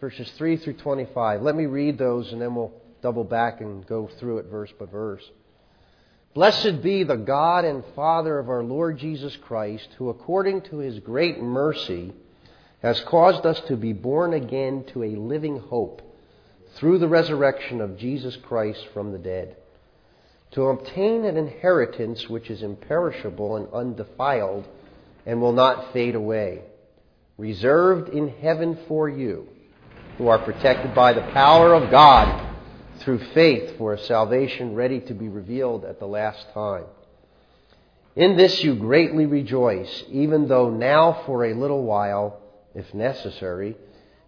verses 3 through 25. Let me read those and then we'll double back and go through it verse by verse. Blessed be the God and Father of our Lord Jesus Christ, who according to his great mercy has caused us to be born again to a living hope through the resurrection of Jesus Christ from the dead, to obtain an inheritance which is imperishable and undefiled and will not fade away, reserved in heaven for you, who are protected by the power of God through faith for a salvation ready to be revealed at the last time. In this you greatly rejoice, even though now for a little while, if necessary,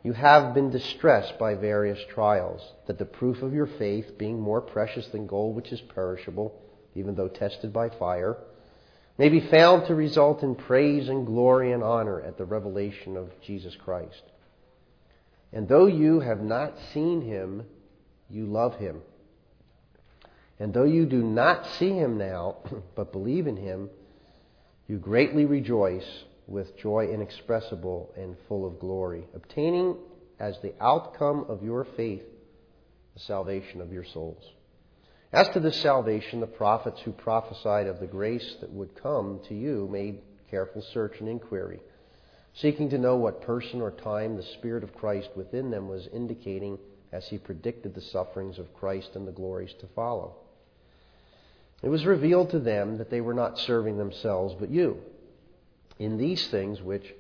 you have been distressed by various trials, that the proof of your faith, being more precious than gold which is perishable, even though tested by fire, may be found to result in praise and glory and honor at the revelation of Jesus Christ. And though you have not seen him, you love him. And though you do not see him now, but believe in him, you greatly rejoice with joy inexpressible and full of glory, obtaining as the outcome of your faith the salvation of your souls. As to this salvation, the prophets who prophesied of the grace that would come to you made careful search and inquiry, seeking to know what person or time the Spirit of Christ within them was indicating as he predicted the sufferings of Christ and the glories to follow. It was revealed to them that they were not serving themselves, but you, in these things which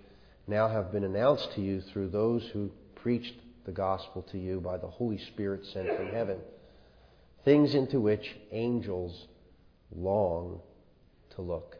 now have been announced to you through those who preached the gospel to you by the Holy Spirit sent from heaven, things into which angels long to look.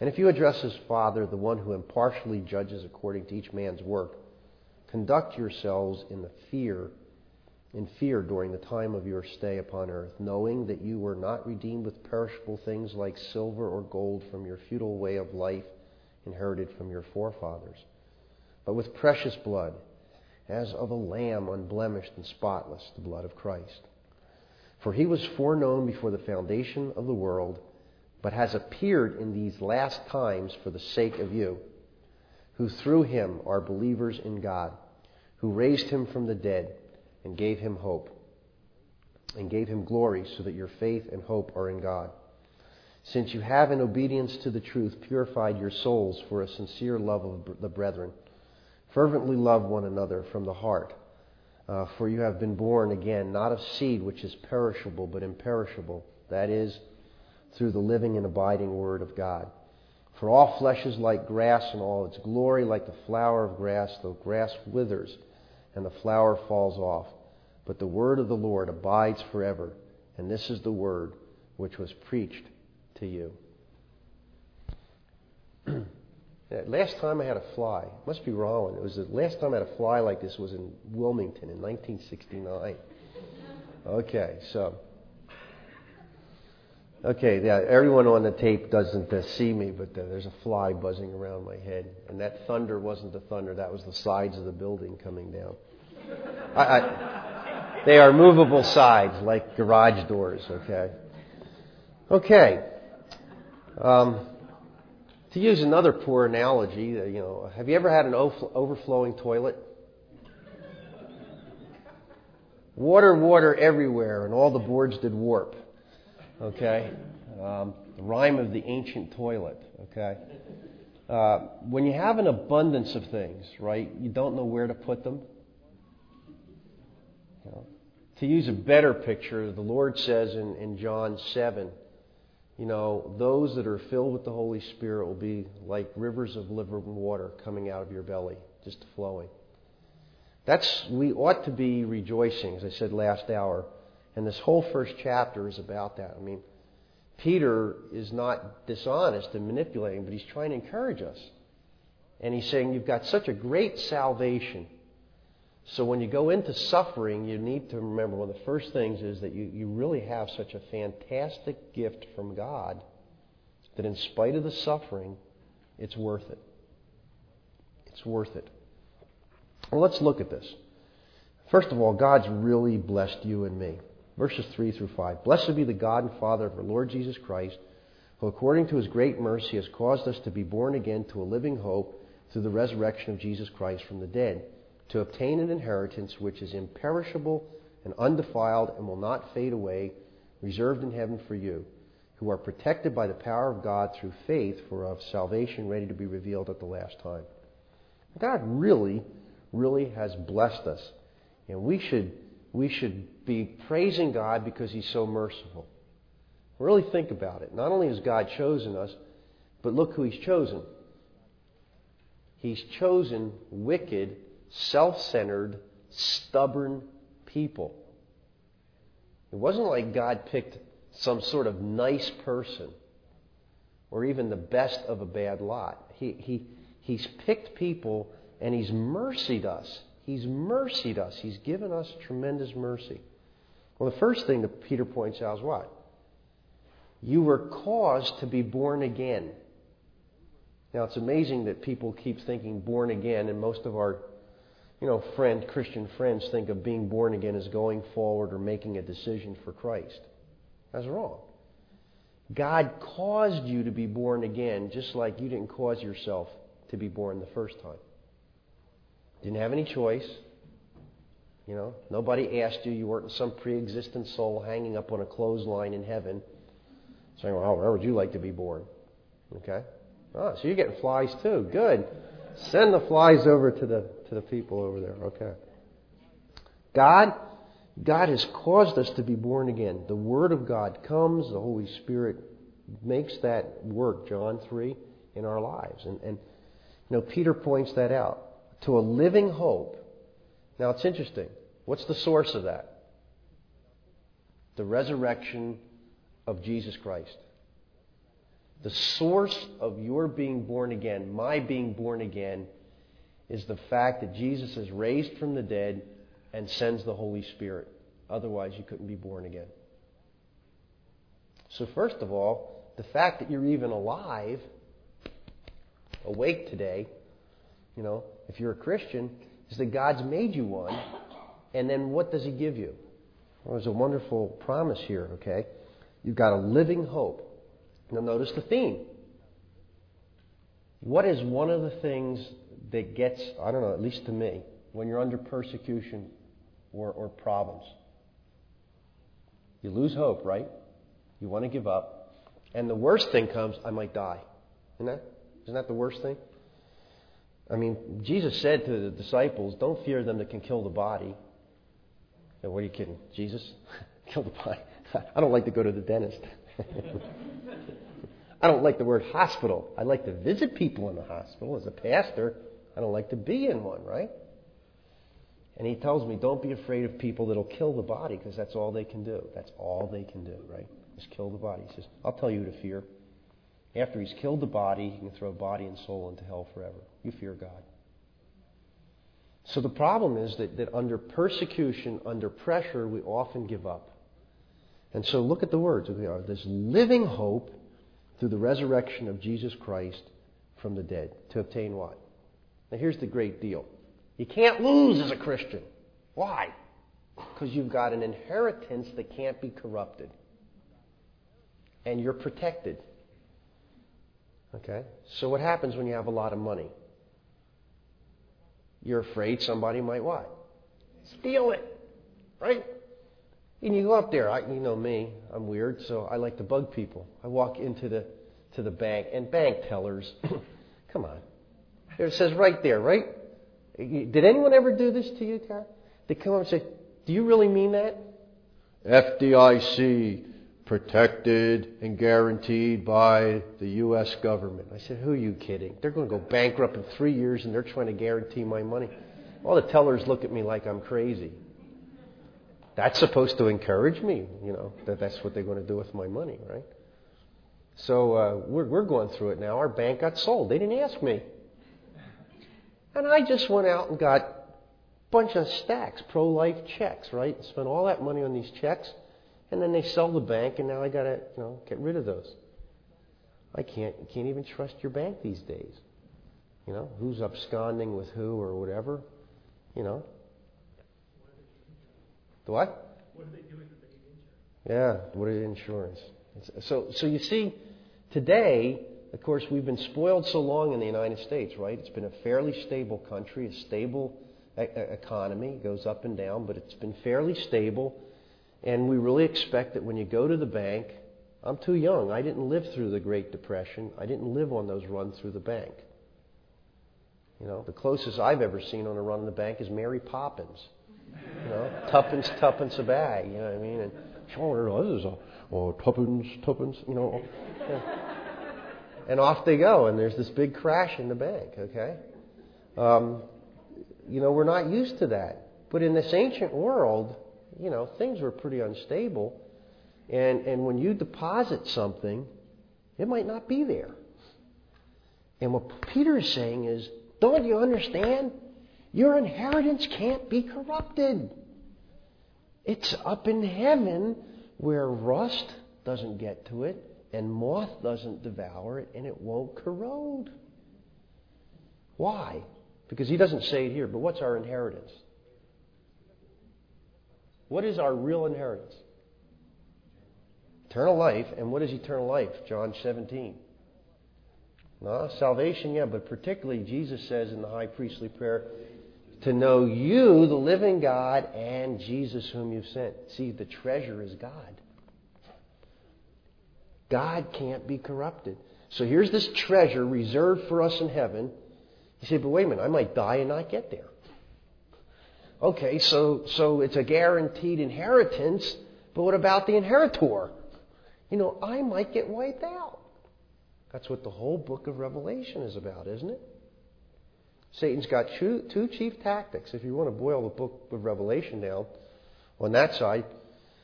And if you address as Father, the one who impartially judges according to each man's work, conduct yourselves in the fear, in fear during the time of your stay upon earth, knowing that you were not redeemed with perishable things like silver or gold from your futile way of life inherited from your forefathers, but with precious blood, as of a lamb unblemished and spotless, the blood of Christ. For he was foreknown before the foundation of the world but has appeared in these last times for the sake of you, who through him are believers in God, who raised him from the dead and gave him hope, and gave him glory, so that your faith and hope are in God. Since you have, in obedience to the truth, purified your souls for a sincere love of the brethren, fervently love one another from the heart. Uh, for you have been born again, not of seed which is perishable, but imperishable. That is, through the living and abiding Word of God. For all flesh is like grass, and all its glory like the flower of grass, though grass withers and the flower falls off. But the word of the Lord abides forever. And this is the word which was preached to you. last time I had a fly, must be wrong. It was the last time I had a fly like this was in Wilmington in 1969. Okay, so Okay, yeah, everyone on the tape doesn't uh, see me, but uh, there's a fly buzzing around my head. And that thunder wasn't the thunder, that was the sides of the building coming down. I, I, they are movable sides, like garage doors, okay? Okay. Um, to use another poor analogy, uh, you know, have you ever had an overflowing toilet? Water, water everywhere, and all the boards did warp. Okay? Um, the rhyme of the ancient toilet. Okay? Uh, when you have an abundance of things, right, you don't know where to put them. You know, to use a better picture, the Lord says in, in John 7, you know, those that are filled with the Holy Spirit will be like rivers of living water coming out of your belly, just flowing. That's, we ought to be rejoicing, as I said last hour, and this whole first chapter is about that. I mean, Peter is not dishonest and manipulating, but he's trying to encourage us. And he's saying, You've got such a great salvation, So when you go into suffering, you need to remember one of the first things is that you, you really have such a fantastic gift from God that in spite of the suffering, it's worth it. It's worth it. Well, let's look at this. First of all, God's really blessed you and me. Verses 3 through 5. Blessed be the God and Father of our Lord Jesus Christ, who according to his great mercy has caused us to be born again to a living hope through the resurrection of Jesus Christ from the dead, to obtain an inheritance which is imperishable and undefiled and will not fade away, reserved in heaven for you, who are protected by the power of God through faith for of salvation ready to be revealed at the last time. God really, really has blessed us. And we should, we should be praising God because He's so merciful. Really think about it. Not only has God chosen us, but look who He's chosen. He's chosen wicked, self centered, stubborn people. It wasn't like God picked some sort of nice person or even the best of a bad lot. He, he, he's picked people and He's mercied us. He's mercied us. He's given us tremendous mercy. Well, the first thing that Peter points out is what? You were caused to be born again. Now, it's amazing that people keep thinking born again, and most of our, you know, friend, Christian friends think of being born again as going forward or making a decision for Christ. That's wrong. God caused you to be born again, just like you didn't cause yourself to be born the first time. Didn't have any choice. You know, nobody asked you. You weren't some pre-existent soul hanging up on a clothesline in heaven, saying, "Well, where would you like to be born?" Okay. Oh, so you're getting flies too. Good. Send the flies over to the to the people over there. Okay. God, God has caused us to be born again. The Word of God comes. The Holy Spirit makes that work. John three in our lives, and and you know Peter points that out to a living hope. Now it's interesting. What's the source of that? The resurrection of Jesus Christ. The source of your being born again, my being born again, is the fact that Jesus is raised from the dead and sends the Holy Spirit. Otherwise, you couldn't be born again. So, first of all, the fact that you're even alive, awake today, you know, if you're a Christian, is that God's made you one. And then what does He give you? Well, there's a wonderful promise here, okay? You've got a living hope. Now, notice the theme. What is one of the things that gets, I don't know, at least to me, when you're under persecution or, or problems? You lose hope, right? You want to give up. And the worst thing comes, I might die. Isn't that, isn't that the worst thing? I mean, Jesus said to the disciples, don't fear them that can kill the body. And what are you kidding? Jesus? kill the body? I don't like to go to the dentist. I don't like the word hospital. I like to visit people in the hospital. As a pastor, I don't like to be in one, right? And he tells me, don't be afraid of people that'll kill the body because that's all they can do. That's all they can do, right? Just kill the body. He says, I'll tell you to fear. After he's killed the body, he can throw body and soul into hell forever. You fear God. So the problem is that, that under persecution, under pressure, we often give up. And so look at the words. We are This living hope through the resurrection of Jesus Christ from the dead. To obtain what? Now here's the great deal. You can't lose as a Christian. Why? Because you've got an inheritance that can't be corrupted. And you're protected. Okay? So what happens when you have a lot of money? You're afraid somebody might what? Steal it. Right? And you go up there. I, you know me. I'm weird, so I like to bug people. I walk into the to the bank and bank tellers. come on. It says right there, right? Did anyone ever do this to you, Tara? They come up and say, "Do you really mean that?" FDIC, protected and guaranteed by the U.S. government. I said, Who are you kidding? They're going to go bankrupt in three years and they're trying to guarantee my money. All the tellers look at me like I'm crazy. That's supposed to encourage me, you know, that that's what they're going to do with my money, right? So uh, we're, we're going through it now. Our bank got sold. They didn't ask me. And I just went out and got a bunch of stacks, pro life checks, right? And spent all that money on these checks, and then they sell the bank, and now I got to you know get rid of those. I can't can't even trust your bank these days. You know who's absconding with who or whatever. You know. The what? What are they doing with the insurance? Yeah, what is insurance? So, so you see, today, of course, we've been spoiled so long in the United States, right? It's been a fairly stable country, a stable economy, goes up and down, but it's been fairly stable. And we really expect that when you go to the bank, I'm too young. I didn't live through the Great Depression. I didn't live on those runs through the bank. You know, the closest I've ever seen on a run in the bank is Mary Poppins. You know, tuppence, tuppence a bag. You know what I mean? And sure, this is a oh, tuppence, tuppence. You know, and off they go. And there's this big crash in the bank. Okay, um, you know, we're not used to that. But in this ancient world, you know, things were pretty unstable. And, and when you deposit something, it might not be there. And what Peter is saying is, don't you understand? Your inheritance can't be corrupted. It's up in heaven where rust doesn't get to it and moth doesn't devour it and it won't corrode. Why? Because he doesn't say it here, but what's our inheritance? What is our real inheritance? Eternal life. And what is eternal life? John 17. No, salvation, yeah, but particularly Jesus says in the high priestly prayer, to know you, the living God, and Jesus whom you've sent. See, the treasure is God. God can't be corrupted. So here's this treasure reserved for us in heaven. You say, but wait a minute, I might die and not get there. Okay, so, so it's a guaranteed inheritance, but what about the inheritor? You know, I might get wiped out. That's what the whole book of Revelation is about, isn't it? Satan's got two, two chief tactics. If you want to boil the book of Revelation down, on that side,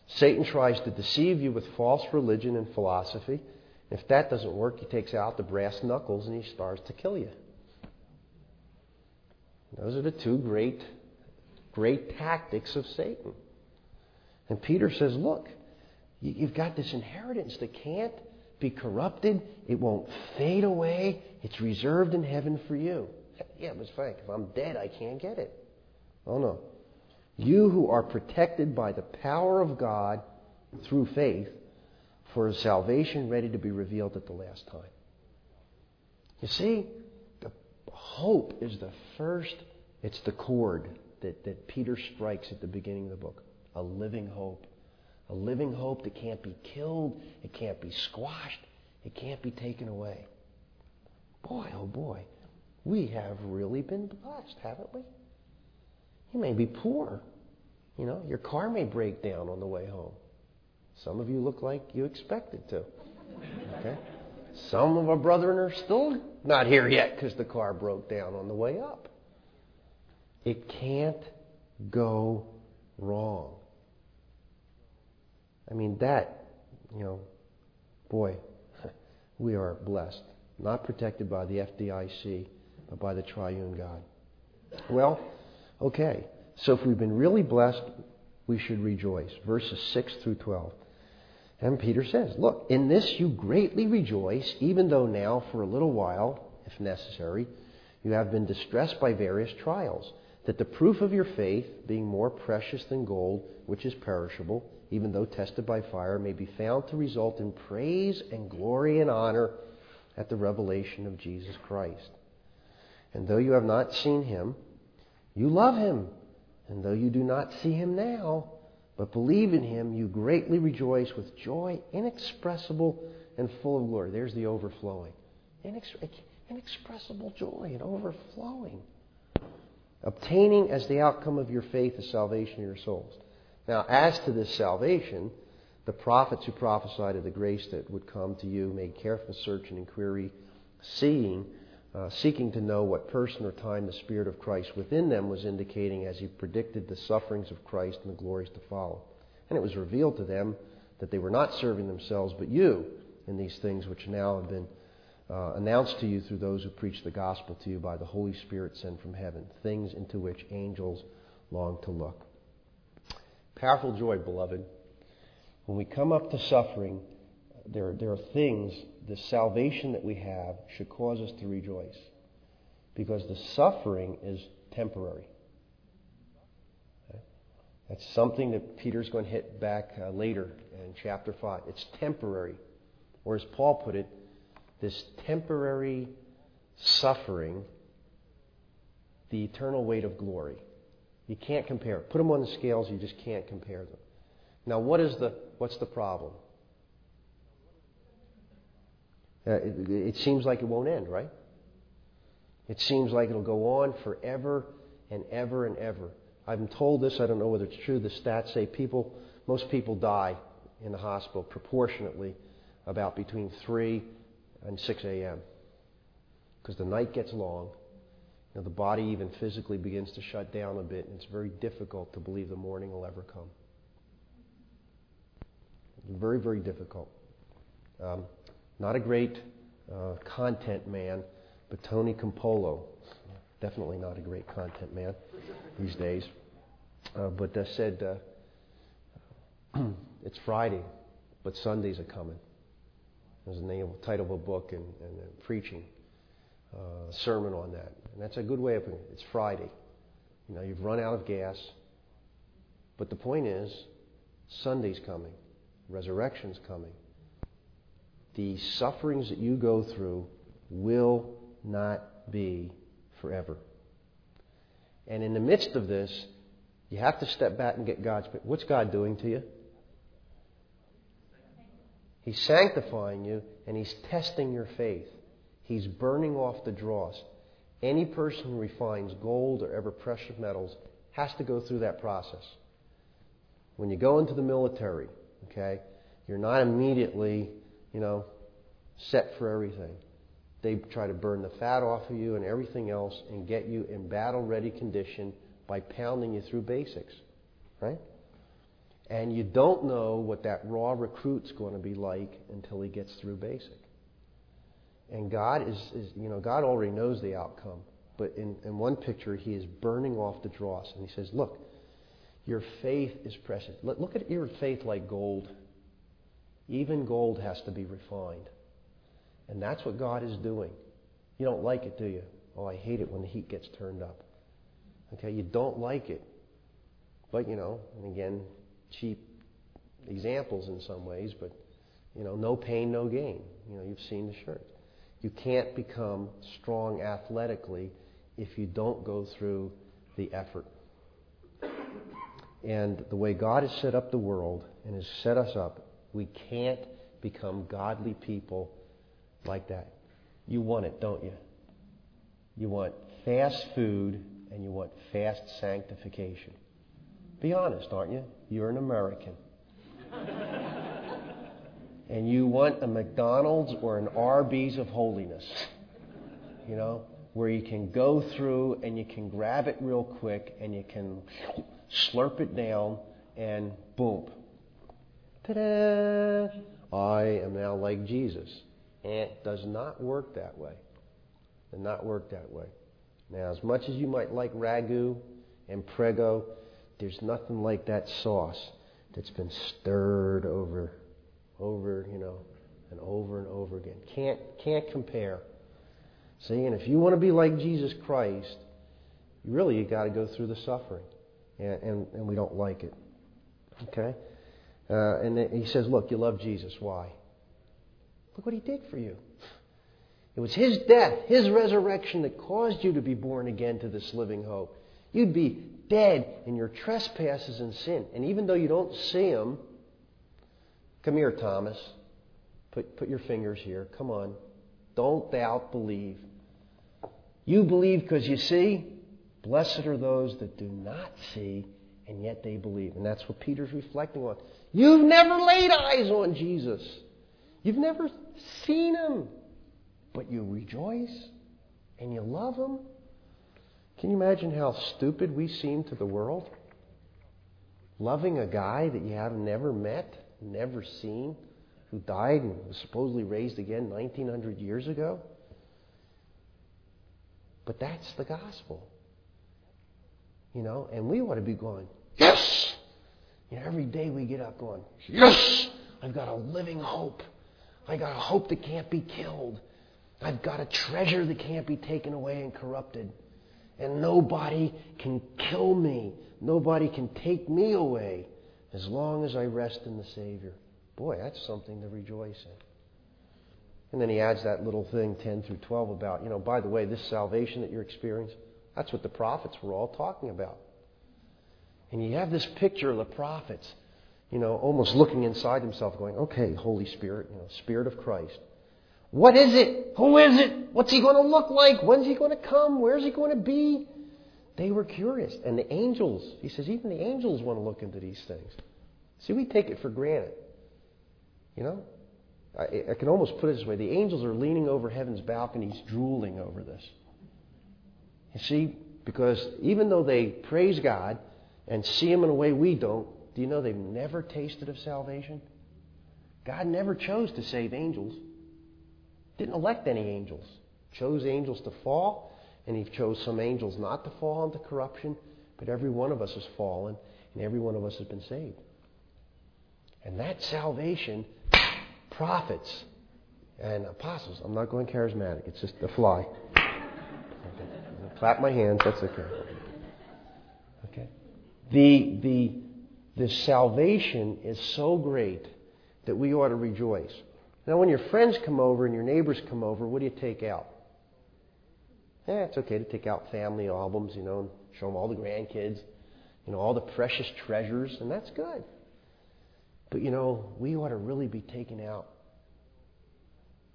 Satan tries to deceive you with false religion and philosophy. If that doesn't work, he takes out the brass knuckles and he starts to kill you. Those are the two great, great tactics of Satan. And Peter says, look, you've got this inheritance that can't be corrupted. It won't fade away. It's reserved in heaven for you. Yeah, but Frank, if I'm dead, I can't get it. Oh, no. You who are protected by the power of God through faith for salvation ready to be revealed at the last time. You see, the hope is the first, it's the chord that, that Peter strikes at the beginning of the book. A living hope. A living hope that can't be killed, it can't be squashed, it can't be taken away. Boy, oh boy, we have really been blessed, haven't we? You may be poor. You know, your car may break down on the way home. Some of you look like you expected to. Okay? Some of our brethren are still not here yet because the car broke down on the way up. It can't go wrong. I mean, that, you know, boy, we are blessed. Not protected by the FDIC, but by the triune God. Well, okay. So if we've been really blessed, we should rejoice. Verses 6 through 12. And Peter says, Look, in this you greatly rejoice, even though now, for a little while, if necessary, you have been distressed by various trials, that the proof of your faith, being more precious than gold, which is perishable, even though tested by fire, may be found to result in praise and glory and honor at the revelation of Jesus Christ. And though you have not seen him, you love him. And though you do not see him now, but believe in him, you greatly rejoice with joy inexpressible and full of glory. There's the overflowing. inexpressible joy and overflowing. Obtaining as the outcome of your faith the salvation of your souls. Now, as to this salvation, the prophets who prophesied of the grace that would come to you made careful search and inquiry, seeing uh, seeking to know what person or time the Spirit of Christ within them was indicating as he predicted the sufferings of Christ and the glories to follow. And it was revealed to them that they were not serving themselves but you in these things which now have been uh, announced to you through those who preach the gospel to you by the Holy Spirit sent from heaven, things into which angels long to look. Powerful joy, beloved. When we come up to suffering, there, there are things, the salvation that we have should cause us to rejoice. Because the suffering is temporary. That's something that Peter's going to hit back uh, later in chapter 5. It's temporary. Or as Paul put it, this temporary suffering, the eternal weight of glory. You can't compare. Put them on the scales, you just can't compare them. Now, what is the, what's the problem? Uh, it, it seems like it won't end, right? It seems like it'll go on forever and ever and ever. I've been told this, I don't know whether it's true. The stats say people, most people die in the hospital proportionately about between 3 and 6 a.m. Because the night gets long. You know, the body even physically begins to shut down a bit, and it's very difficult to believe the morning will ever come. Very, very difficult. Um, not a great uh, content man, but Tony Campolo, definitely not a great content man these days. Uh, but uh, said, uh, it's Friday, but Sundays are coming. There's the name, title of a book and, and preaching uh, sermon on that. And that's a good way of putting it. It's Friday. You know, you've run out of gas. But the point is, Sunday's coming. Resurrection's coming. The sufferings that you go through will not be forever. And in the midst of this, you have to step back and get God's. What's God doing to you? He's sanctifying you and He's testing your faith. He's burning off the dross. Any person who refines gold or ever precious metals has to go through that process. When you go into the military, okay, you're not immediately, you know, set for everything. They try to burn the fat off of you and everything else and get you in battle ready condition by pounding you through basics, right? And you don't know what that raw recruit's going to be like until he gets through basic. And God is, is you know, God already knows the outcome. But in, in one picture, he is burning off the dross. And he says, Look, your faith is precious. Look, look at your faith like gold. Even gold has to be refined. And that's what God is doing. You don't like it, do you? Oh, I hate it when the heat gets turned up. Okay, you don't like it. But, you know, and again, cheap examples in some ways, but you know, no pain, no gain. You know, you've seen the shirt. You can't become strong athletically if you don't go through the effort. And the way God has set up the world and has set us up, we can't become godly people like that. You want it, don't you? You want fast food and you want fast sanctification. Be honest, aren't you? You're an American. and you want a McDonald's or an Arby's of holiness. You know, where you can go through and you can grab it real quick and you can slurp it down and boom. Ta-da! I am now like Jesus. And it does not work that way. It does not work that way. Now, as much as you might like ragu and prego, there's nothing like that sauce that's been stirred over, over, you know, and over and over again. Can't, can't compare. See, and if you want to be like Jesus Christ, really you got to go through the suffering, and, and, and we don't like it. Okay, uh, and he says, "Look, you love Jesus. Why? Look what he did for you. It was his death, his resurrection that caused you to be born again to this living hope. You'd be dead in your trespasses and sin. And even though you don't see them, come here, Thomas. Put, put your fingers here. Come on. Don't doubt, believe. You believe because you see. Blessed are those that do not see and yet they believe. And that's what Peter's reflecting on. You've never laid eyes on Jesus. You've never seen him. But you rejoice and you love him can you imagine how stupid we seem to the world? Loving a guy that you have never met, never seen, who died and was supposedly raised again 1900 years ago? But that's the gospel. You know, and we want to be going, yes! You know, every day we get up going, yes! I've got a living hope. I got a hope that can't be killed. I've got a treasure that can't be taken away and corrupted. And nobody can kill me. Nobody can take me away as long as I rest in the Savior. Boy, that's something to rejoice in. And then he adds that little thing, 10 through 12, about, you know, by the way, this salvation that you're experiencing, that's what the prophets were all talking about. And you have this picture of the prophets, you know, almost looking inside themselves, going, okay, Holy Spirit, you know, Spirit of Christ. What is it? Who is it? What's he going to look like? When's he going to come? Where's he going to be? They were curious. And the angels, he says, even the angels want to look into these things. See, we take it for granted. You know? I, I can almost put it this way the angels are leaning over heaven's balconies, drooling over this. You see, because even though they praise God and see Him in a way we don't, do you know they've never tasted of salvation? God never chose to save angels. Didn't elect any angels. Chose angels to fall, and He chose some angels not to fall into corruption, but every one of us has fallen, and every one of us has been saved. And that salvation, prophets and apostles, I'm not going charismatic, it's just a fly. Okay. Clap my hands, that's okay. Okay. The, the, the salvation is so great that we ought to rejoice. Now, when your friends come over and your neighbors come over, what do you take out? Yeah, it's okay to take out family albums, you know, and show them all the grandkids, you know, all the precious treasures, and that's good. But, you know, we ought to really be taking out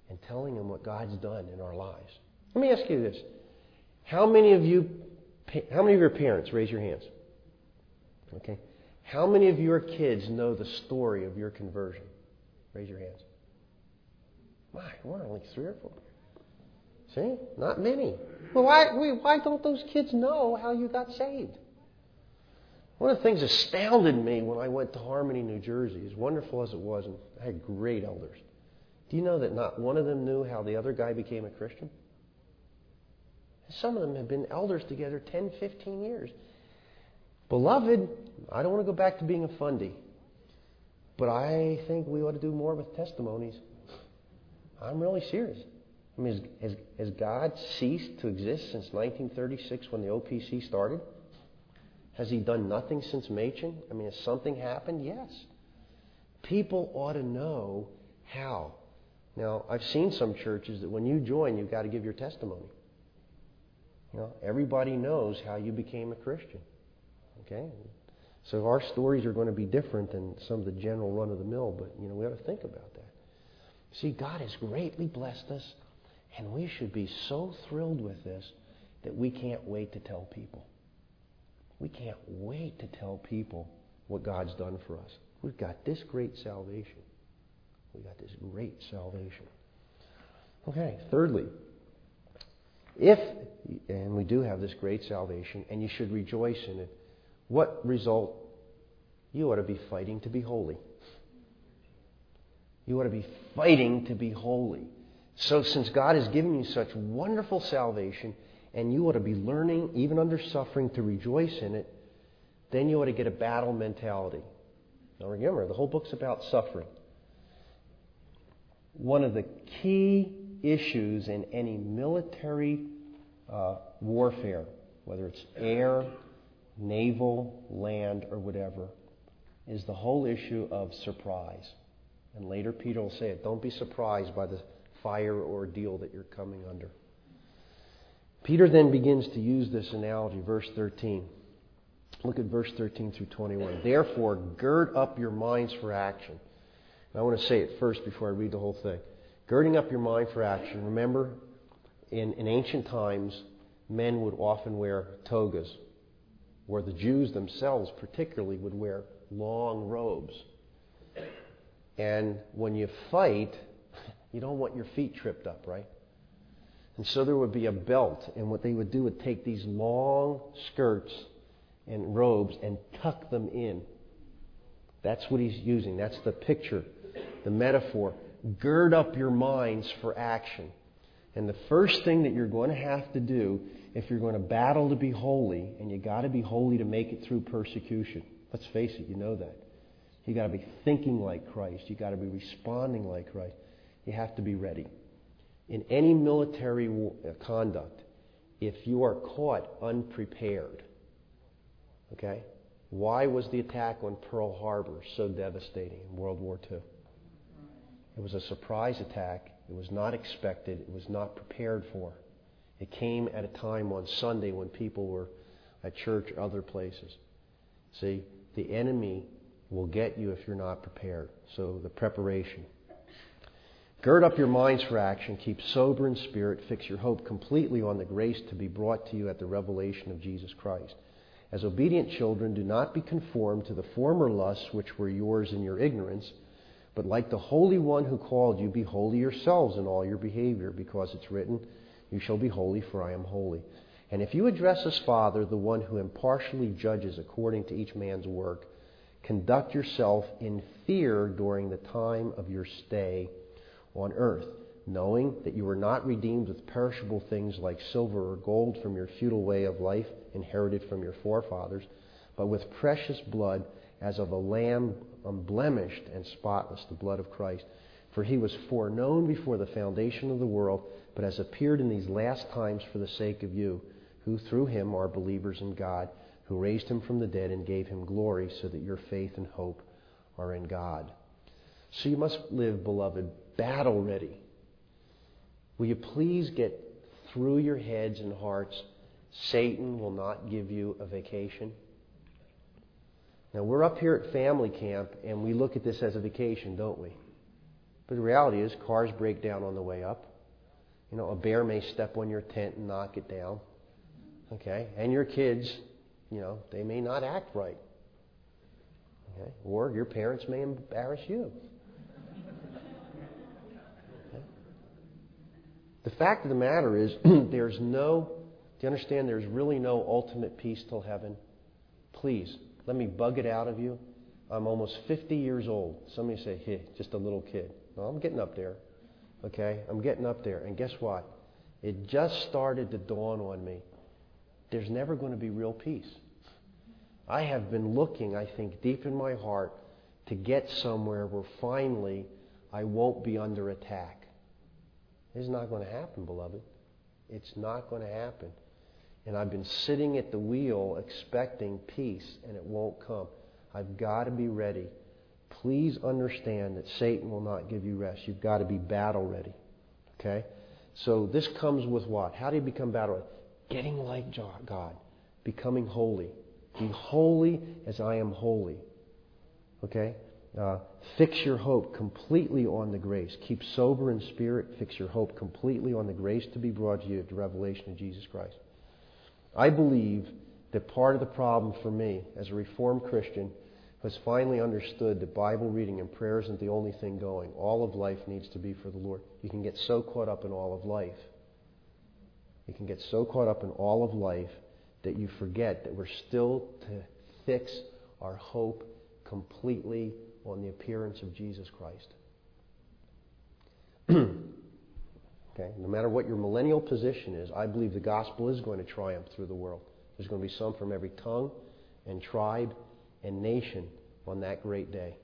and telling them what God's done in our lives. Let me ask you this. How many of you, how many of your parents, raise your hands? Okay. How many of your kids know the story of your conversion? Raise your hands. My, what, only three or four? See? Not many. Well, why, why don't those kids know how you got saved? One of the things astounded me when I went to Harmony, New Jersey, as wonderful as it was, and I had great elders. Do you know that not one of them knew how the other guy became a Christian? Some of them have been elders together 10, 15 years. Beloved, I don't want to go back to being a fundy, but I think we ought to do more with testimonies. I'm really serious. I mean, has, has, has God ceased to exist since 1936 when the OPC started? Has he done nothing since Machen? I mean, has something happened? Yes. People ought to know how. Now, I've seen some churches that when you join, you've got to give your testimony. You know, everybody knows how you became a Christian. Okay? So our stories are going to be different than some of the general run of the mill, but you know, we ought to think about. See, God has greatly blessed us, and we should be so thrilled with this that we can't wait to tell people. We can't wait to tell people what God's done for us. We've got this great salvation. We've got this great salvation. Okay, thirdly, if, and we do have this great salvation, and you should rejoice in it, what result? You ought to be fighting to be holy. You ought to be fighting to be holy. So, since God has given you such wonderful salvation, and you ought to be learning, even under suffering, to rejoice in it, then you ought to get a battle mentality. Now remember, the whole book's about suffering. One of the key issues in any military uh, warfare, whether it's air, naval, land, or whatever, is the whole issue of surprise. And later Peter will say it don't be surprised by the fire ordeal that you're coming under. Peter then begins to use this analogy, verse 13. Look at verse 13 through 21. Therefore, gird up your minds for action. And I want to say it first before I read the whole thing. Girding up your mind for action. Remember, in, in ancient times, men would often wear togas, where the Jews themselves, particularly, would wear long robes. And when you fight, you don't want your feet tripped up, right? And so there would be a belt, and what they would do would take these long skirts and robes and tuck them in. That's what he's using. That's the picture, the metaphor. Gird up your minds for action. And the first thing that you're going to have to do if you're going to battle to be holy, and you got to be holy to make it through persecution. Let's face it, you know that. You got to be thinking like Christ. You got to be responding like Christ. You have to be ready. In any military uh, conduct, if you are caught unprepared, okay? Why was the attack on Pearl Harbor so devastating in World War II? It was a surprise attack. It was not expected. It was not prepared for. It came at a time on Sunday when people were at church or other places. See, the enemy will get you if you're not prepared. So the preparation. Gird up your minds for action. Keep sober in spirit. Fix your hope completely on the grace to be brought to you at the revelation of Jesus Christ. As obedient children, do not be conformed to the former lusts which were yours in your ignorance, but like the Holy One who called you, be holy yourselves in all your behavior, because it's written, You shall be holy, for I am holy. And if you address as Father, the one who impartially judges according to each man's work, conduct yourself in fear during the time of your stay on earth, knowing that you were not redeemed with perishable things like silver or gold from your futile way of life inherited from your forefathers, but with precious blood as of a lamb unblemished and spotless, the blood of Christ. For he was foreknown before the foundation of the world, but has appeared in these last times for the sake of you, who through him are believers in God, who raised him from the dead and gave him glory, so that your faith and hope are in God. So you must live, beloved, battle ready. Will you please get through your heads and hearts Satan will not give you a vacation? Now, we're up here at family camp and we look at this as a vacation, don't we? But the reality is, cars break down on the way up. You know, a bear may step on your tent and knock it down. Okay? And your kids, you know, they may not act right. Okay? Or your parents may embarrass you. Okay? The fact of the matter is, there's no, do you understand, there's really no ultimate peace till heaven? Please, let me bug it out of you. I'm almost 50 years old. Somebody say, hey, just a little kid. No, I'm getting up there. Okay? I'm getting up there. And guess what? It just started to dawn on me. There's never going to be real peace. I have been looking, I think, deep in my heart to get somewhere where finally I won't be under attack. It's not going to happen, beloved. It's not going to happen. And I've been sitting at the wheel expecting peace, and it won't come. I've got to be ready. Please understand that Satan will not give you rest. You've got to be battle ready. Okay? So this comes with what? How do you become battle ready? Getting like God, becoming holy. Be holy as I am holy. Okay? Uh, fix your hope completely on the grace. Keep sober in spirit. Fix your hope completely on the grace to be brought to you at the revelation of Jesus Christ. I believe that part of the problem for me as a Reformed Christian has finally understood that Bible reading and prayer isn't the only thing going. All of life needs to be for the Lord. You can get so caught up in all of life. You can get so caught up in all of life that you forget that we're still to fix our hope completely on the appearance of Jesus Christ. Okay? No matter what your millennial position is, I believe the gospel is going to triumph through the world. There's going to be some from every tongue and tribe and nation on that great day.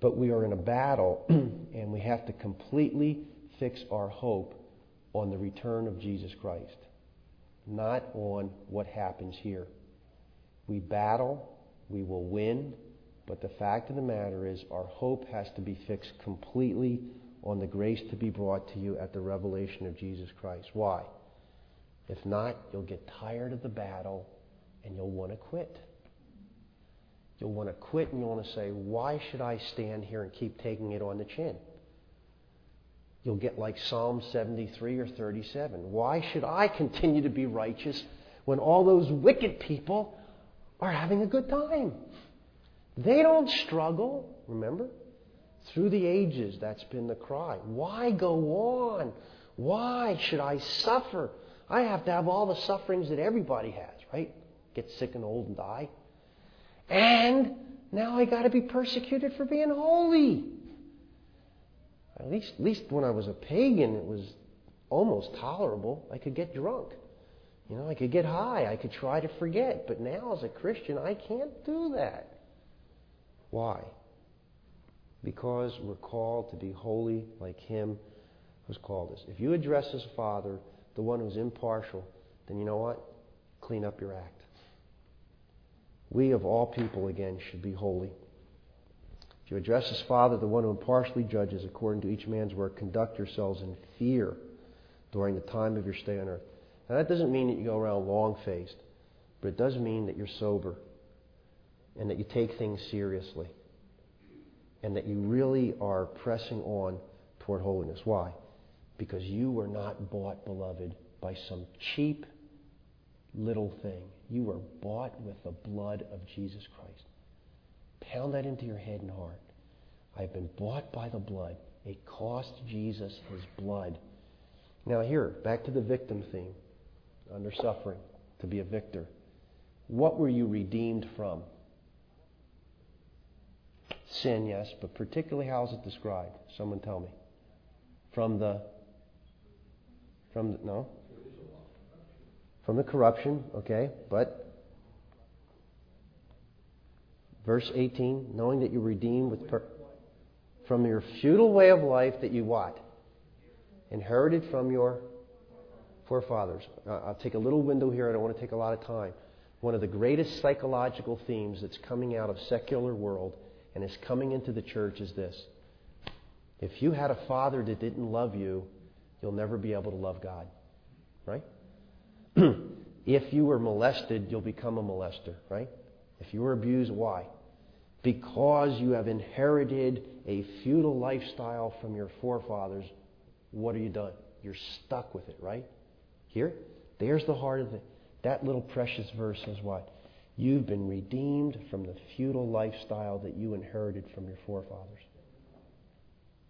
But we are in a battle, and we have to completely fix our hope on the return of Jesus Christ, not on what happens here. We battle, we will win, but the fact of the matter is our hope has to be fixed completely on the grace to be brought to you at the revelation of Jesus Christ. Why? If not, you'll get tired of the battle and you'll want to quit. You'll want to quit and you'll want to say, Why should I stand here and keep taking it on the chin? You'll get like Psalm 73 or 37. Why should I continue to be righteous when all those wicked people are having a good time? They don't struggle, remember? Through the ages, that's been the cry. Why go on? Why should I suffer? I have to have all the sufferings that everybody has, right? Get sick and old and die. And now I got to be persecuted for being holy. At least, at least when I was a pagan, it was almost tolerable. I could get drunk. You know, I could get high. I could try to forget. But now, as a Christian, I can't do that. Why? Because we're called to be holy like Him who's called us. If you address as Father, the one who's impartial, then you know what? Clean up your act. We, of all people, again, should be holy. You address as Father, the one who impartially judges according to each man's work, conduct yourselves in fear during the time of your stay on earth. Now, that doesn't mean that you go around long faced, but it does mean that you're sober and that you take things seriously and that you really are pressing on toward holiness. Why? Because you were not bought, beloved, by some cheap little thing. You were bought with the blood of Jesus Christ. Pound that into your head and heart. I've been bought by the blood. It cost Jesus his blood. Now, here, back to the victim theme under suffering, to be a victor. What were you redeemed from? Sin, yes, but particularly how is it described? Someone tell me. From the from the no? From the corruption, okay, but verse 18, knowing that you're redeemed with per- from your futile way of life that you what? Inherited from your forefathers. I'll take a little window here. I don't want to take a lot of time. One of the greatest psychological themes that's coming out of secular world and is coming into the church is this. If you had a father that didn't love you, you'll never be able to love God. Right? if you were molested, you'll become a molester, right? If you were abused, why? Because you have inherited a futile lifestyle from your forefathers, what have you done? You're stuck with it, right? Here, there's the heart of it. That little precious verse says what? You've been redeemed from the futile lifestyle that you inherited from your forefathers.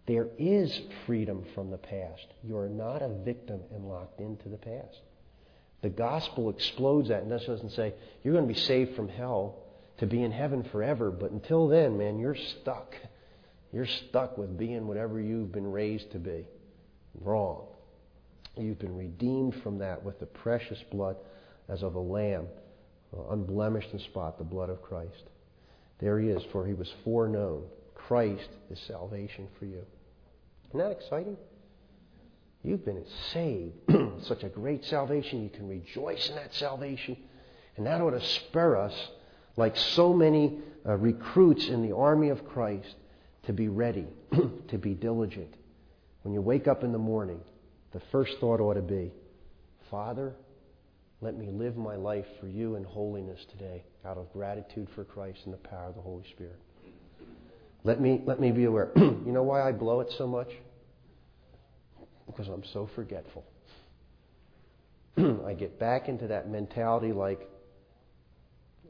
There is freedom from the past. You are not a victim and locked into the past. The gospel explodes that and doesn't say you're going to be saved from hell to be in heaven forever, but until then, man, you're stuck. You're stuck with being whatever you've been raised to be. Wrong. You've been redeemed from that with the precious blood as of a lamb, uh, unblemished in spot, the blood of Christ. There he is, for he was foreknown. Christ is salvation for you. Isn't that exciting? You've been saved. Such a great salvation. You can rejoice in that salvation. And that ought to spur us, like so many uh, recruits in the army of Christ, to be ready, to be diligent. When you wake up in the morning, the first thought ought to be Father, let me live my life for you in holiness today out of gratitude for Christ and the power of the Holy Spirit. Let me, let me be aware. you know why I blow it so much? Because I'm so forgetful. I get back into that mentality like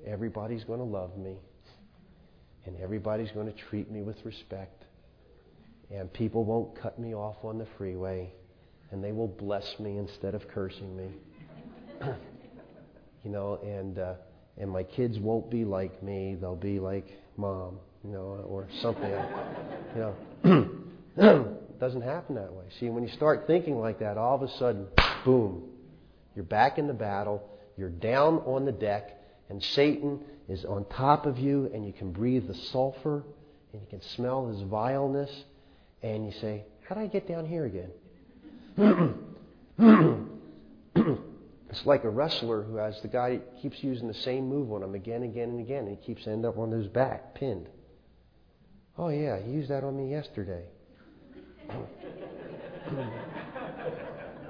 everybody's going to love me and everybody's going to treat me with respect and people won't cut me off on the freeway and they will bless me instead of cursing me. you know, and uh, and my kids won't be like me; they'll be like mom, you know, or something. you know, It doesn't happen that way. See, when you start thinking like that, all of a sudden, boom, you're back in the battle. You're down on the deck, and Satan is on top of you, and you can breathe the sulfur, and you can smell his vileness, and you say, "How did I get down here again?" it's like a wrestler who has the guy keeps using the same move on him again, and again, and again, and he keeps ending up on his back, pinned. Oh yeah, he used that on me yesterday.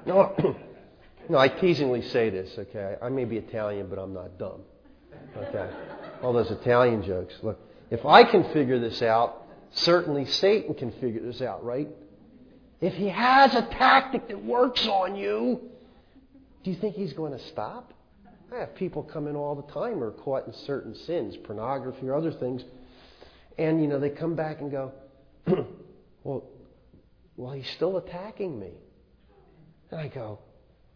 no, no, I teasingly say this. Okay, I may be Italian, but I'm not dumb. Okay, all those Italian jokes. Look, if I can figure this out, certainly Satan can figure this out, right? If he has a tactic that works on you, do you think he's going to stop? I have people come in all the time who are caught in certain sins, pornography or other things, and you know they come back and go, "Well, well, he's still attacking me." And I go,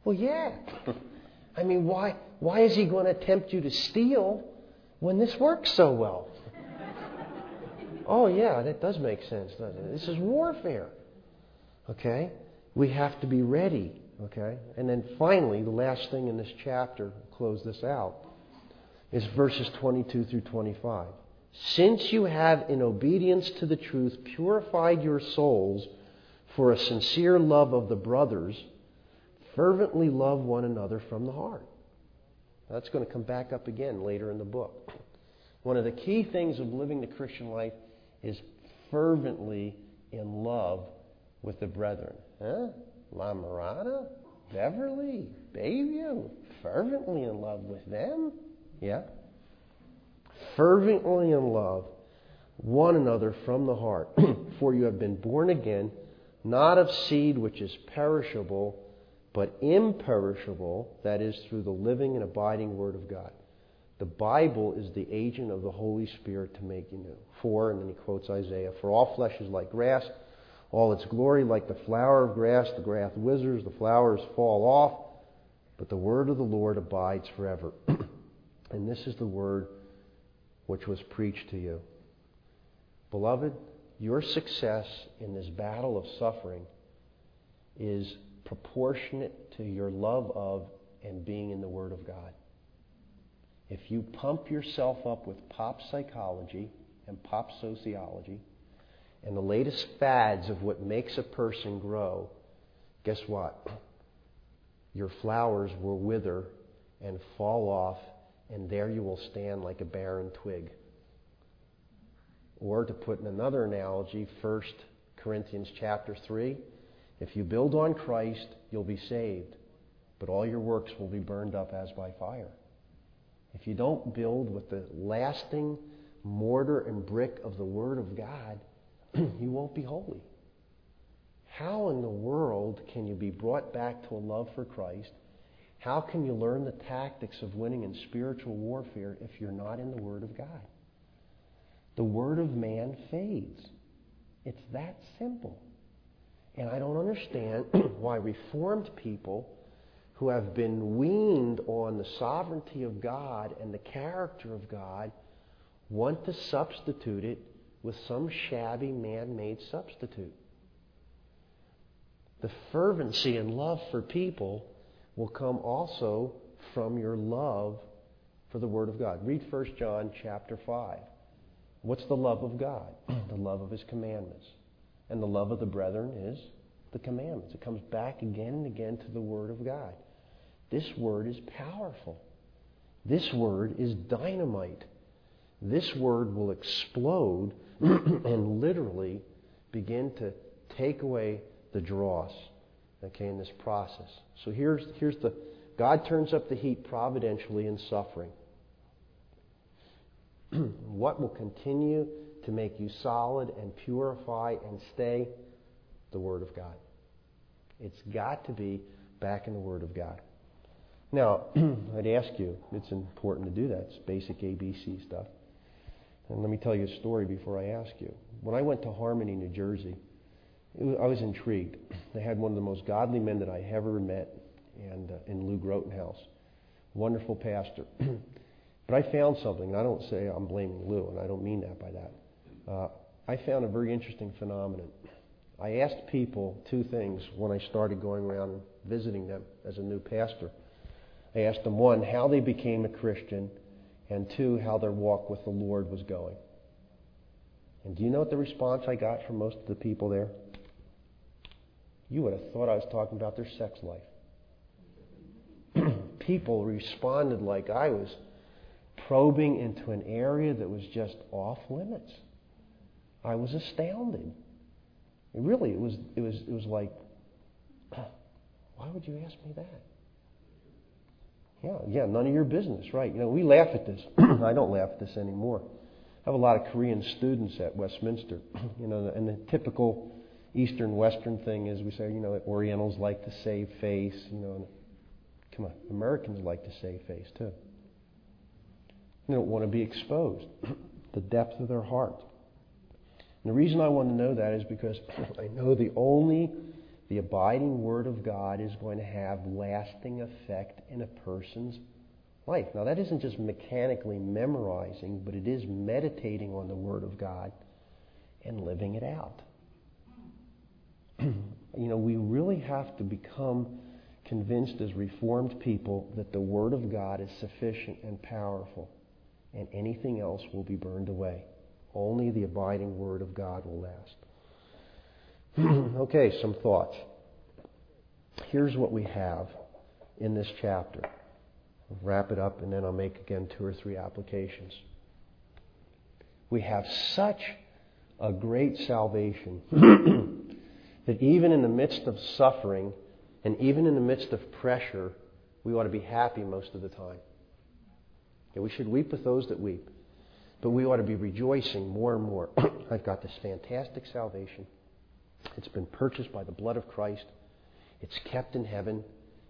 "Well, yeah. I mean, why why is he going to tempt you to steal when this works so well?" oh yeah, that does make sense. This is warfare. Okay? We have to be ready. Okay? And then finally, the last thing in this chapter, close this out, is verses 22 through 25. Since you have, in obedience to the truth, purified your souls for a sincere love of the brothers, fervently love one another from the heart. That's going to come back up again later in the book. One of the key things of living the Christian life is fervently in love with the brethren. Huh? La Mirada? Beverly? Bayview? Fervently in love with them? Yeah? Fervently in love one another from the heart. For you have been born again, not of seed which is perishable, but imperishable, that is, through the living and abiding Word of God. The Bible is the agent of the Holy Spirit to make you new. For, and then he quotes Isaiah, for all flesh is like grass, all its glory like the flower of grass. The grass withers, the flowers fall off, but the word of the Lord abides forever. and this is the word which was preached to you. Beloved, your success in this battle of suffering is proportionate to your love of and being in the Word of God. If you pump yourself up with pop psychology and pop sociology, and the latest fads of what makes a person grow, guess what? Your flowers will wither and fall off, and there you will stand like a barren twig. Or to put in another analogy, 1 Corinthians chapter 3, if you build on Christ, you'll be saved, but all your works will be burned up as by fire. If you don't build with the lasting mortar and brick of the Word of God, you won't be holy. How in the world can you be brought back to a love for Christ? How can you learn the tactics of winning in spiritual warfare if you're not in the Word of God? The Word of man fades. It's that simple. And I don't understand why Reformed people who have been weaned on the sovereignty of God and the character of God want to substitute it with some shabby man made substitute. The fervency and love for people will come also from your love for the Word of God. Read 1 John chapter 5. What's the love of God? the love of His commandments. And the love of the brethren is the commandments. It comes back again and again to the Word of God. This Word is powerful. This Word is dynamite. This Word will explode and literally begin to take away the dross, okay, in this process. So here's, here's the God turns up the heat providentially in suffering. what will continue to make you solid and purify and stay? The Word of God. It's got to be back in the Word of God. Now, I'd ask you, it's important to do that. It's basic ABC stuff. And let me tell you a story before I ask you. When I went to Harmony, New Jersey, was, I was intrigued. They had one of the most godly men that I ever met, and uh, in Lou Grotenhuis, wonderful pastor. but I found something, and I don't say I'm blaming Lou, and I don't mean that by that. Uh, I found a very interesting phenomenon. I asked people two things when I started going around visiting them as a new pastor. I asked them one, how they became a Christian, and two, how their walk with the Lord was going. And do you know what the response I got from most of the people there? You would have thought I was talking about their sex life. people responded like I was probing into an area that was just off limits. I was astounded. Really, it was, it was, it was like, why would you ask me that? Yeah, yeah, none of your business, right? You know, we laugh at this. I don't laugh at this anymore. I have a lot of Korean students at Westminster. You know, and the typical Eastern Western thing is we say, you know, Orientals like to save face. You know, come on, Americans like to save face too. They don't want to be exposed. the depth of their heart. And the reason I want to know that is because I know the only the abiding Word of God is going to have lasting effect in a person's life. Now, that isn't just mechanically memorizing, but it is meditating on the Word of God and living it out. you know, we really have to become convinced as reformed people that the Word of God is sufficient and powerful, and anything else will be burned away. Only the abiding Word of God will last. okay, some thoughts. Here's what we have in this chapter. I'll wrap it up and then I'll make again two or three applications. We have such a great salvation that even in the midst of suffering and even in the midst of pressure, we ought to be happy most of the time. Yeah, we should weep with those that weep, but we ought to be rejoicing more and more. I've got this fantastic salvation. It's been purchased by the blood of Christ. It's kept in heaven.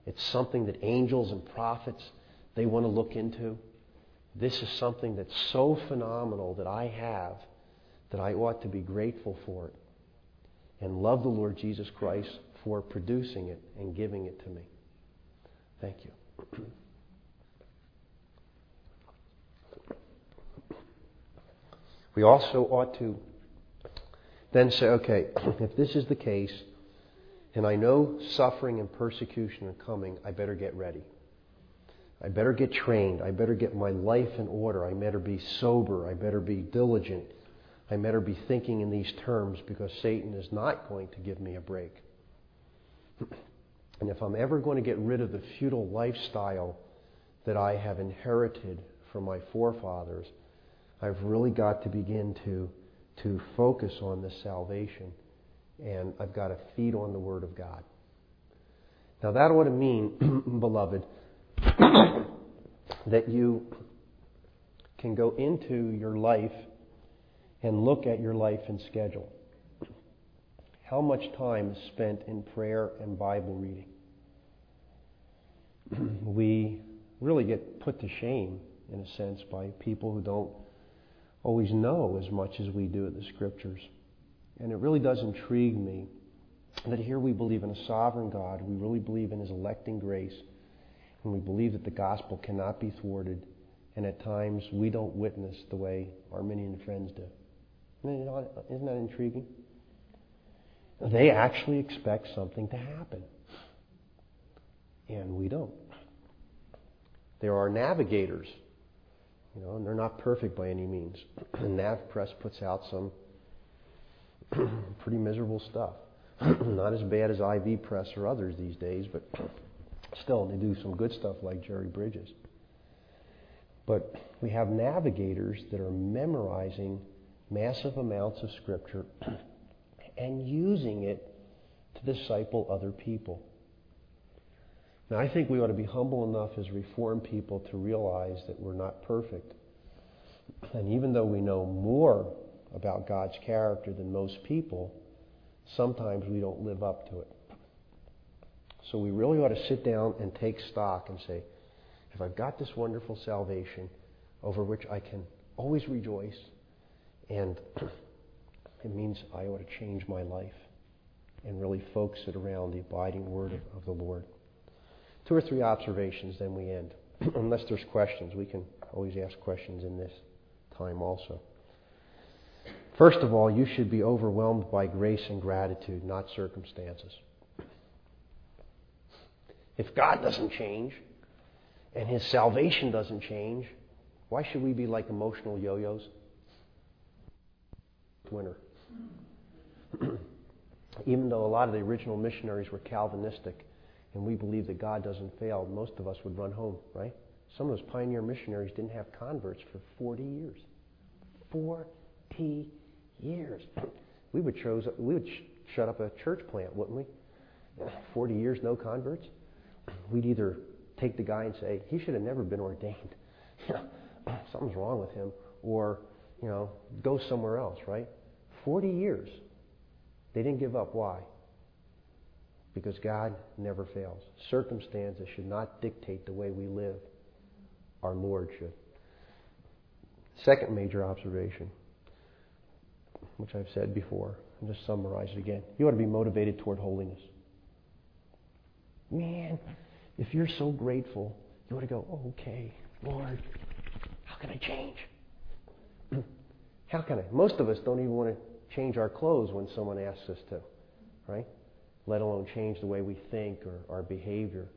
It's something that angels and prophets they want to look into. This is something that's so phenomenal that I have that I ought to be grateful for it and love the Lord Jesus Christ for producing it and giving it to me. Thank you. We also ought to then say, okay, if this is the case, and I know suffering and persecution are coming, I better get ready. I better get trained. I better get my life in order. I better be sober. I better be diligent. I better be thinking in these terms because Satan is not going to give me a break. And if I'm ever going to get rid of the futile lifestyle that I have inherited from my forefathers, I've really got to begin to, to focus on this salvation. And I've got to feed on the Word of God. Now, that ought to mean, beloved, that you can go into your life and look at your life and schedule. How much time is spent in prayer and Bible reading? we really get put to shame, in a sense, by people who don't always know as much as we do of the Scriptures. And it really does intrigue me that here we believe in a sovereign God, we really believe in His electing grace, and we believe that the gospel cannot be thwarted, and at times we don't witness the way Arminian friends do. Isn't that intriguing? They actually expect something to happen, and we don't. There are navigators, you know, and they're not perfect by any means. And Nav Press puts out some pretty miserable stuff. not as bad as IV Press or others these days, but still, they do some good stuff like Jerry Bridges. But we have navigators that are memorizing massive amounts of Scripture and using it to disciple other people. Now, I think we ought to be humble enough as Reformed people to realize that we're not perfect. And even though we know more about God's character than most people, sometimes we don't live up to it. So we really ought to sit down and take stock and say, if I've got this wonderful salvation over which I can always rejoice, and it means I ought to change my life and really focus it around the abiding word of, of the Lord. Two or three observations, then we end. Unless there's questions, we can always ask questions in this time also. First of all, you should be overwhelmed by grace and gratitude, not circumstances. If God doesn't change and His salvation doesn't change, why should we be like emotional yo yos? Winter. Even though a lot of the original missionaries were Calvinistic and we believe that God doesn't fail, most of us would run home, right? Some of those pioneer missionaries didn't have converts for 40 years. 40 years. We would, chose, we would sh- shut up a church plant, wouldn't we? 40 years, no converts. We'd either take the guy and say, he should have never been ordained. Something's wrong with him. Or, you know, go somewhere else, right? 40 years. They didn't give up. Why? Because God never fails. Circumstances should not dictate the way we live. Our Lord should. Second major observation, which I've said before, I'll just summarize it again. You ought to be motivated toward holiness. Man, if you're so grateful, you ought to go, okay, Lord, how can I change? how can I? Most of us don't even want to change our clothes when someone asks us to, right? Let alone change the way we think or our behavior.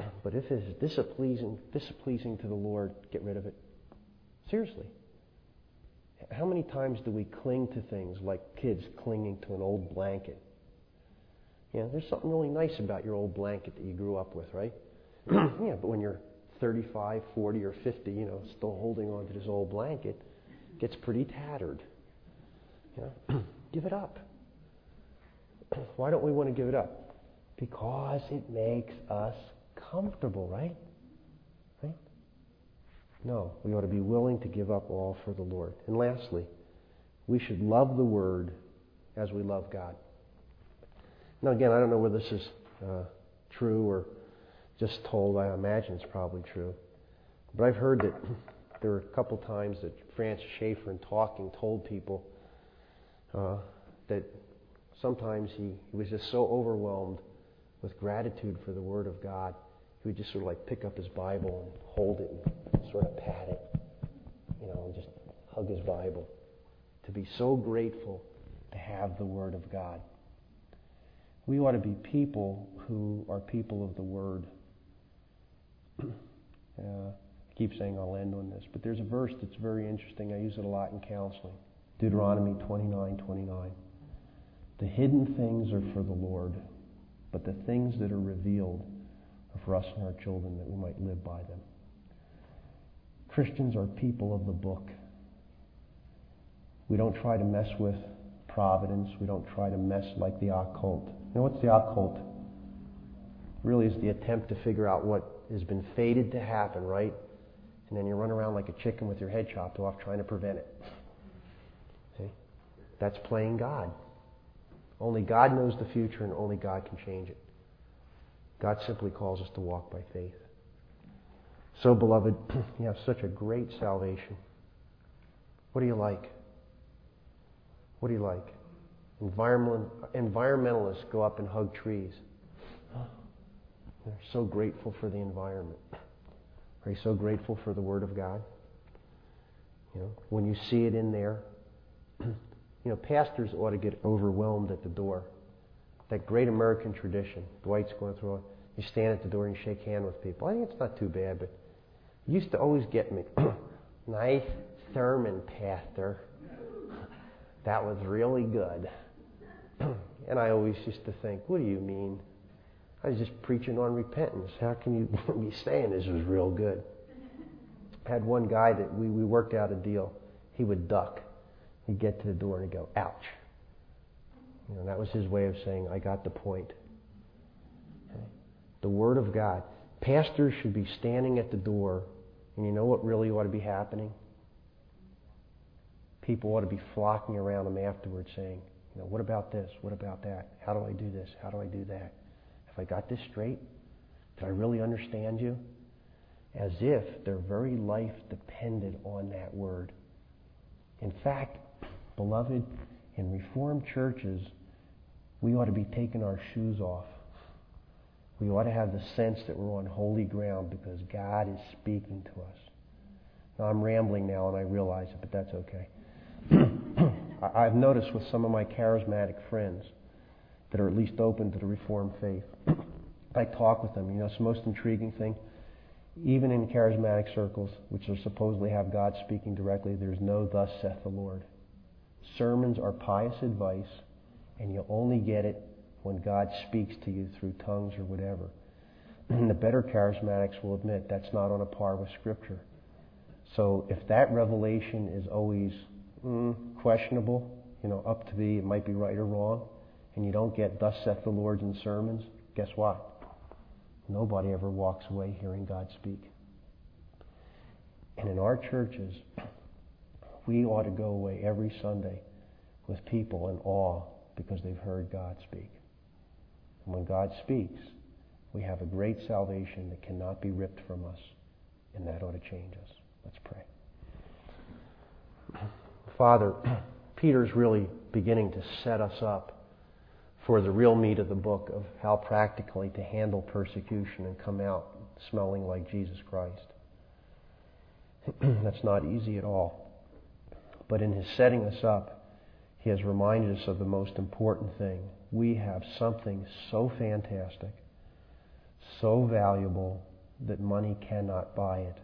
But if it's displeasing, displeasing to the Lord, get rid of it. Seriously. How many times do we cling to things like kids clinging to an old blanket? Know, there's something really nice about your old blanket that you grew up with, right? yeah, but when you're 35, 40, or 50, you know, still holding on to this old blanket, gets pretty tattered. You know? give it up. Why don't we want to give it up? Because it makes us comfortable, right? Right? No, we ought to be willing to give up all for the Lord. And lastly, we should love the Word as we love God. Now, again, I don't know whether this is uh, true or just told. I imagine it's probably true. But I've heard that there were a couple times that Francis Schaeffer, in talking, told people uh, that sometimes he, he was just so overwhelmed with gratitude for the Word of God, he would just sort of like pick up his Bible and hold it and sort of pat it, you know, and just hug his Bible. To be so grateful to have the Word of God. We ought to be people who are people of the Word. uh, I keep saying I'll end on this, but there's a verse that's very interesting. I use it a lot in counseling. Deuteronomy 29, 29. The hidden things are for the Lord, but the things that are revealed are for us and our children that we might live by them. Christians are people of the book. We don't try to mess with providence. We don't try to mess like the occult. You know what's the occult? Really is the attempt to figure out what has been fated to happen, right? And then you run around like a chicken with your head chopped off trying to prevent it. See? That's playing God. Only God knows the future and only God can change it. God simply calls us to walk by faith. So, beloved, you have such a great salvation. What do you like? What do you like? Environment, environmentalists go up and hug trees. They're so grateful for the environment. Are you so grateful for the Word of God? You know, when you see it in there, You know, pastors ought to get overwhelmed at the door. That great American tradition. Dwight's going through it. You stand at the door and shake hands with people. I think it's not too bad, but it used to always get me. nice sermon, Pastor. That was really good. and I always used to think, what do you mean? I was just preaching on repentance. How can you be saying this was real good? I had one guy that we, we worked out a deal. He would duck he'd get to the door and he'd go, ouch. You know, that was his way of saying, I got the point. Okay? The Word of God. Pastors should be standing at the door, and you know what really ought to be happening? People ought to be flocking around them afterwards saying, you know, what about this? What about that? How do I do this? How do I do that? Have I got this straight? Did I really understand you? As if their very life depended on that word. In fact, Beloved, in Reformed churches, we ought to be taking our shoes off. We ought to have the sense that we're on holy ground because God is speaking to us. Now, I'm rambling now and I realize it, but that's okay. I've noticed with some of my charismatic friends that are at least open to the Reformed faith, I talk with them. You know, it's the most intriguing thing. Even in charismatic circles, which are supposedly have God speaking directly, there's no thus saith the Lord. Sermons are pious advice, and you only get it when God speaks to you through tongues or whatever. The better charismatics will admit that's not on a par with Scripture. So if that revelation is always mm, questionable, you know, up to be, it might be right or wrong, and you don't get thus saith the Lord in sermons, guess what? Nobody ever walks away hearing God speak. And in our churches, we ought to go away every Sunday with people in awe because they've heard God speak. And when God speaks, we have a great salvation that cannot be ripped from us, and that ought to change us. Let's pray. Father, Peter's really beginning to set us up for the real meat of the book of how practically to handle persecution and come out smelling like Jesus Christ. That's not easy at all. But in his setting us up, He has reminded us of the most important thing. We have something so fantastic, so valuable, that money cannot buy it.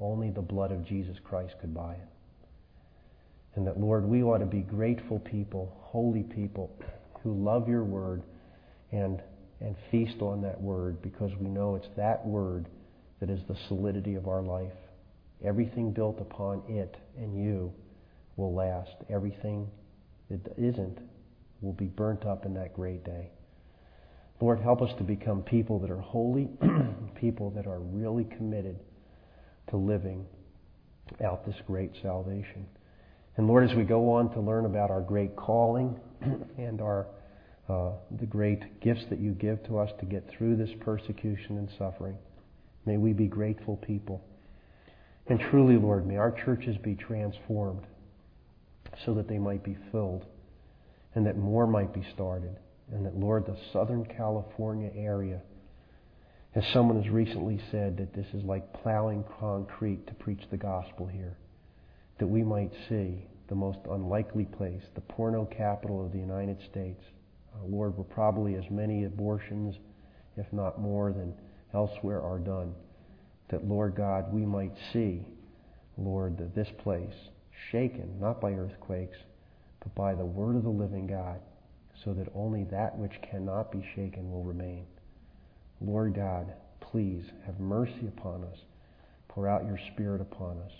Only the blood of Jesus Christ could buy it. And that, Lord, we ought to be grateful people, holy people, who love your word and, and feast on that word because we know it's that word that is the solidity of our life. Everything built upon it and you will last. Everything that isn't will be burnt up in that great day. Lord, help us to become people that are holy, people that are really committed to living out this great salvation. And Lord, as we go on to learn about our great calling and our uh, the great gifts that you give to us to get through this persecution and suffering, may we be grateful people. And truly, Lord, may our churches be transformed so that they might be filled and that more might be started. And that, Lord, the Southern California area, as someone has recently said, that this is like plowing concrete to preach the gospel here. That we might see the most unlikely place, the porno capital of the United States. Uh, Lord, where probably as many abortions, if not more, than elsewhere are done. That, Lord God, we might see, Lord, that this place, shaken not by earthquakes, but by the word of the living God, so that only that which cannot be shaken will remain. Lord God, please have mercy upon us. Pour out your Spirit upon us.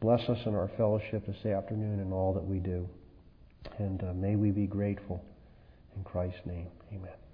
Bless us in our fellowship this afternoon and all that we do. And uh, may we be grateful. In Christ's name, amen.